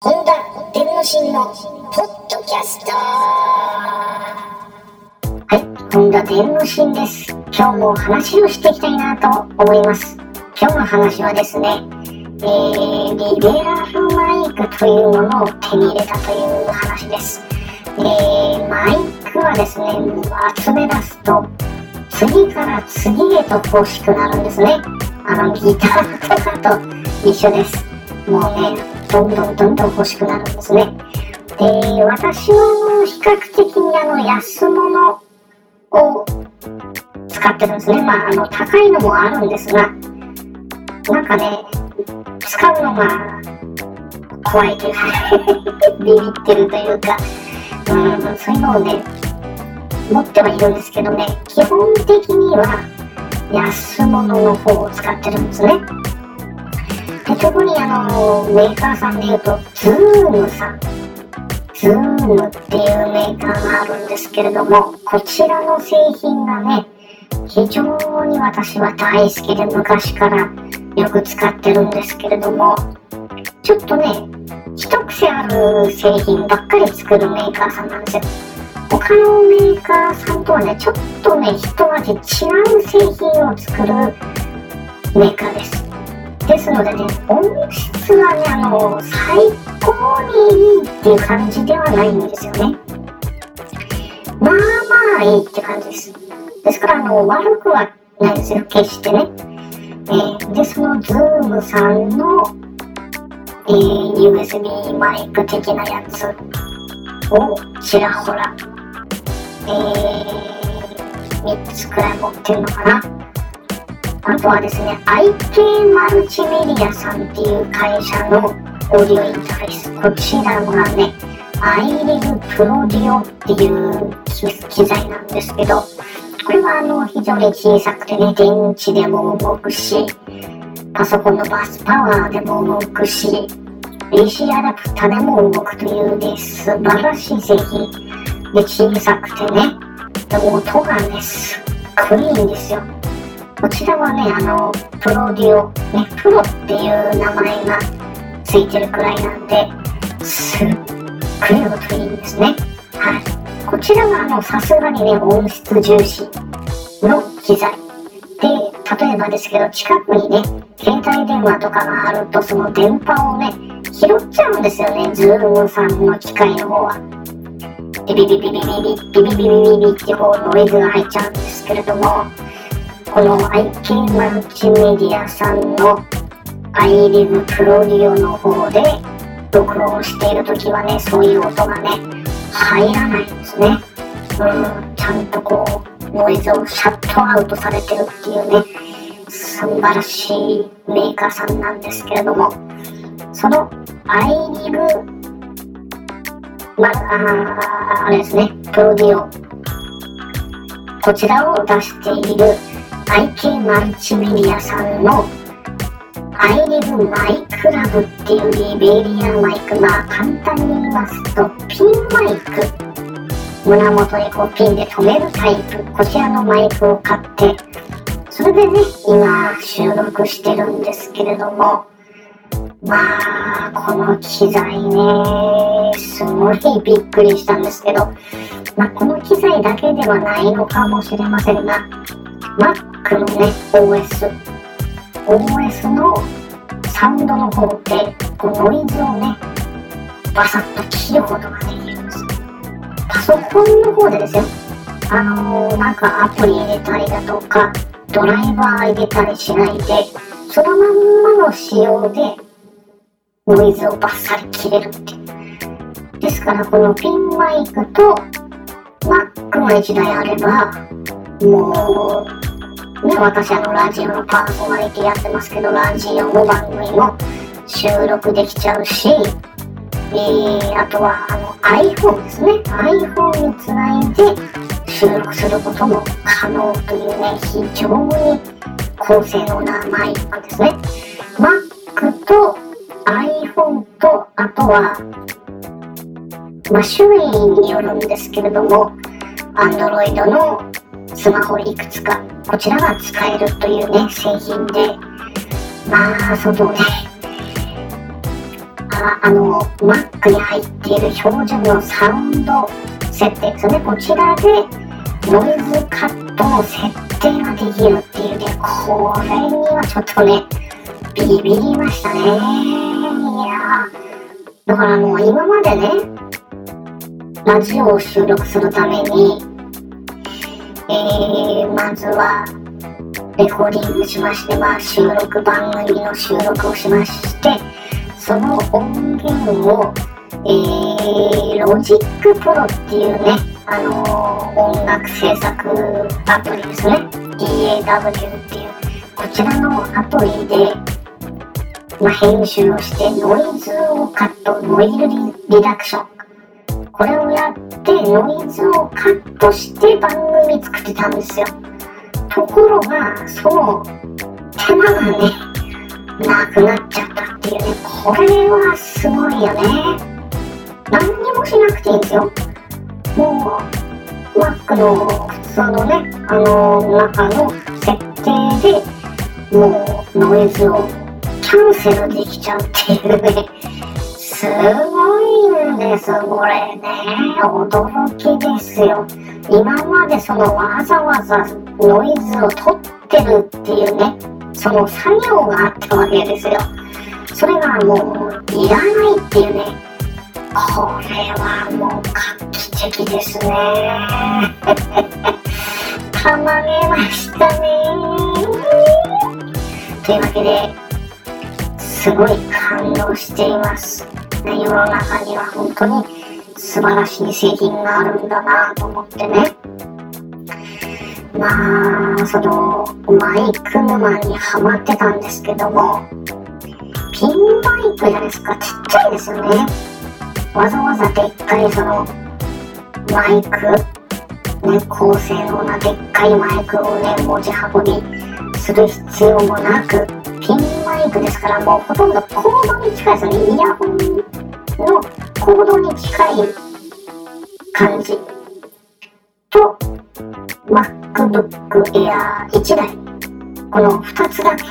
本田天之進のポッドキャスト。はい本田天之進です。今日も話をしていきたいなと思います。今日の話はですねえー、リベラルマイクというものを手に入れたという話です。えー、マイクはですね集め出すと次から次へと欲しくなるんですね。あのギターとかと一緒です。もうねどんどんどんどん欲しくなるんですね。で、私は比較的にあの安物を使ってるんですね。まあ、あの高いのもあるんですが、なんかね、使うのが怖いというか ビビってるというか、うん、そういうのをね、持ってはいるんですけどね、基本的には安物の方を使ってるんですね。で特にあのメーカーさんでいうと ZOOM さん。 ZOOM っていうメーカーがあるんですけれどもこちらの製品がね非常に私は大好きで昔からよく使ってるんですけれどもちょっとね一癖ある製品ばっかり作るメーカーさんなんですよ。他のメーカーさんとはねちょっとね一味違う製品を作るメーカーです。ですのでね、音質はね、あの、最高にいいっていう感じではないんですよね。まあまあいいって感じです。ですから、あの、悪くはないですよ、決してね。えー、で、その ZOOM さんの、えー、USB マイク的なやつをちらほら、えー、3つくらい持ってるのかな。あとはですね、IK マルチメディアさんっていう会社のオーディオインターフェース。こちらがね、iRig Pro Dio っていう機材なんですけど、これはあの非常に小さくてね、電池でも動くし、パソコンのバスパワーでも動くし、AC アダプターでも動くというね、素晴らしい製品。で、小さくてね、音がね、すっごいいいんですよ。こちらはね、あの、プロディオ、ね、プロっていう名前がついてるくらいなんで、すっごい音いいんですね。はい。こちらは、あの、さすがにね、音質重視の機材。で、例えばですけど、近くにね、携帯電話とかがあると、その電波をね、拾っちゃうんですよね、 ZOOM さんの機械の方は。ビビビビビビビビビビビビビってこうノイズが入っちゃうんですけれども、この IK マルチメディアさんの iLive プロディオの方で録音している時はね、そういう音がね、入らないんですね。うん、ちゃんとこう、ノイズをシャットアウトされてるっていうね、素晴らしいメーカーさんなんですけれども、その iRig まあ、あれですね、 Pro Duo、こちらを出している IK マルチメディアさんの iLive マイクラブっていうラベリアマイク、まあ簡単に言いますとピンマイク、胸元にこうピンで留めるタイプ、こちらのマイクを買って、それでね、今収録してるんですけれども、まあ、この機材ね、すごいびっくりしたんですけど、まあ、この機材だけではないのかもしれませんが、Mac のね、OS。OS のサウンドの方で、こうノイズをね、バサッと切ることができるんです。パソコンの方でですよ。あのー、なんかアプリ入れたりだとか、ドライバー入れたりしないで、そのまんまの仕様で、ノイズをバッサリ切れるって。ですから、このピンマイクと Mac が1台あれば、もう、ね、私あのラジオのパーソナリティやってますけど、ラジオの番組も収録できちゃうし、えー、あとはあの iPhone ですね。iPhone につないで収録することも可能というね、非常に高性能なマイクですね。Mac と iPhone と、あとは、まあ、種類によるんですけれども、Android のスマホいくつかこちらが使えるというね製品でまあそのねさ、あの、Mac に入っている標準のサウンド設定ですね。こちらでノイズカットの設定ができるっていうね、これにはちょっとね、ビビりましたね。いやだからもう今までね、ラジオを収録するために、えー、まずは、レコーディングしまして、まあ、収録番組の収録をしまして、その音源を、えー、 Logic Pro っていうね、あのー、音楽制作アプリですね。DAW っていう、こちらのアプリで、まあ、編集をしてノイズをカット、ノイズリダクション。これをやってノイズをカットして番組作ってたんですよ。ところが、その手間がね、なくなっちゃったっていうね、これはすごいよね。何にもしなくていいんですよ。もう、Mac の普通のね、あの中の設定でもうノイズをキャンセルできちゃうっていうね。すごいんです、これね。驚きですよ。今までそのわざわざノイズを取ってるっていうね、その作業があったわけですよ。それがもういらないっていうね。これはもう画期的ですね。たまげましたね。というわけで、すごい感動しています。世の中には本当に素晴らしい製品があるんだなと思ってね。まあ、そのマイク沼にはまってたんですけども、ピンマイクじゃないですか、ちっちゃいですよね。わざわざでっかいそのマイク、ね、高性能なでっかいマイクをね、持ち運びする必要もなく、ピンマイクですからもうほとんどコードに近いですね。イヤホンのコードに近い感じと MacBook Air 1台この2つだけ、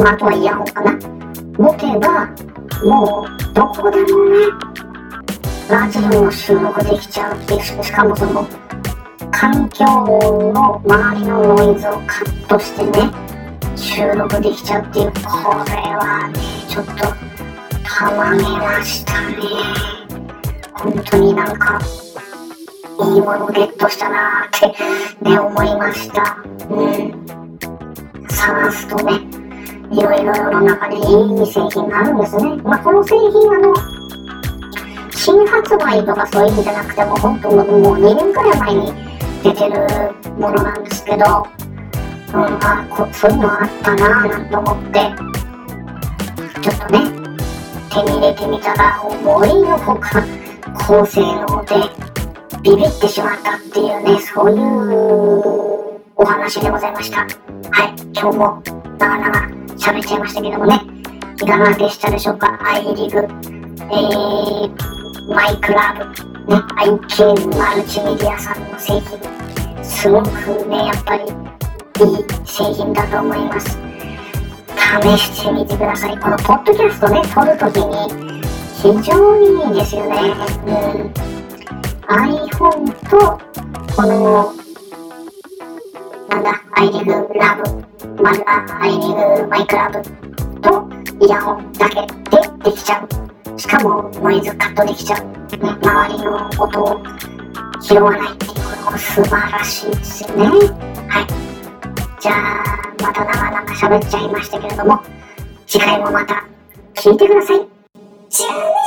まあ、あとはイヤホンかな持てばもうどこでもねラジオの収録できちゃうっていうしかもその環境音の周りのノイズをカットしてね収録できちゃって、これはね、ちょっと、たまげましたね。本当になんか、いいものゲットしたなーってね、思いました。うん。探すとね、いろいろ世の中でいい製品があるんですね。まあ、この製品、あの、新発売とかそういう意味じゃなくても、本当もう2年くらい前に出てるものなんですけど、うん、あこそういうのあったなぁなんて思ってちょっとね手に入れてみたら思いのほか高性能でビビってしまったっていうねそういうお話でございました。はい今日も長々喋っちゃいましたけどもねいかがでしたでしょうか？アイリグえー、マイクラブね IK マルチメディアさんの製品すごくねやっぱりいい製品だと思います。試してみてください。このポッドキャストね、撮るときに非常にいいですよね。うん。iPhone と、この、なんだ、iRig Lab、まあ、iRig マイクラブとイヤホンだけでできちゃう。しかもノイズカットできちゃう。ね、周りの音を拾わないっていう、これも素晴らしいですよね。はい。じゃあ、また長々喋っちゃいましたけれども、次回もまた聞いてください。じゃあね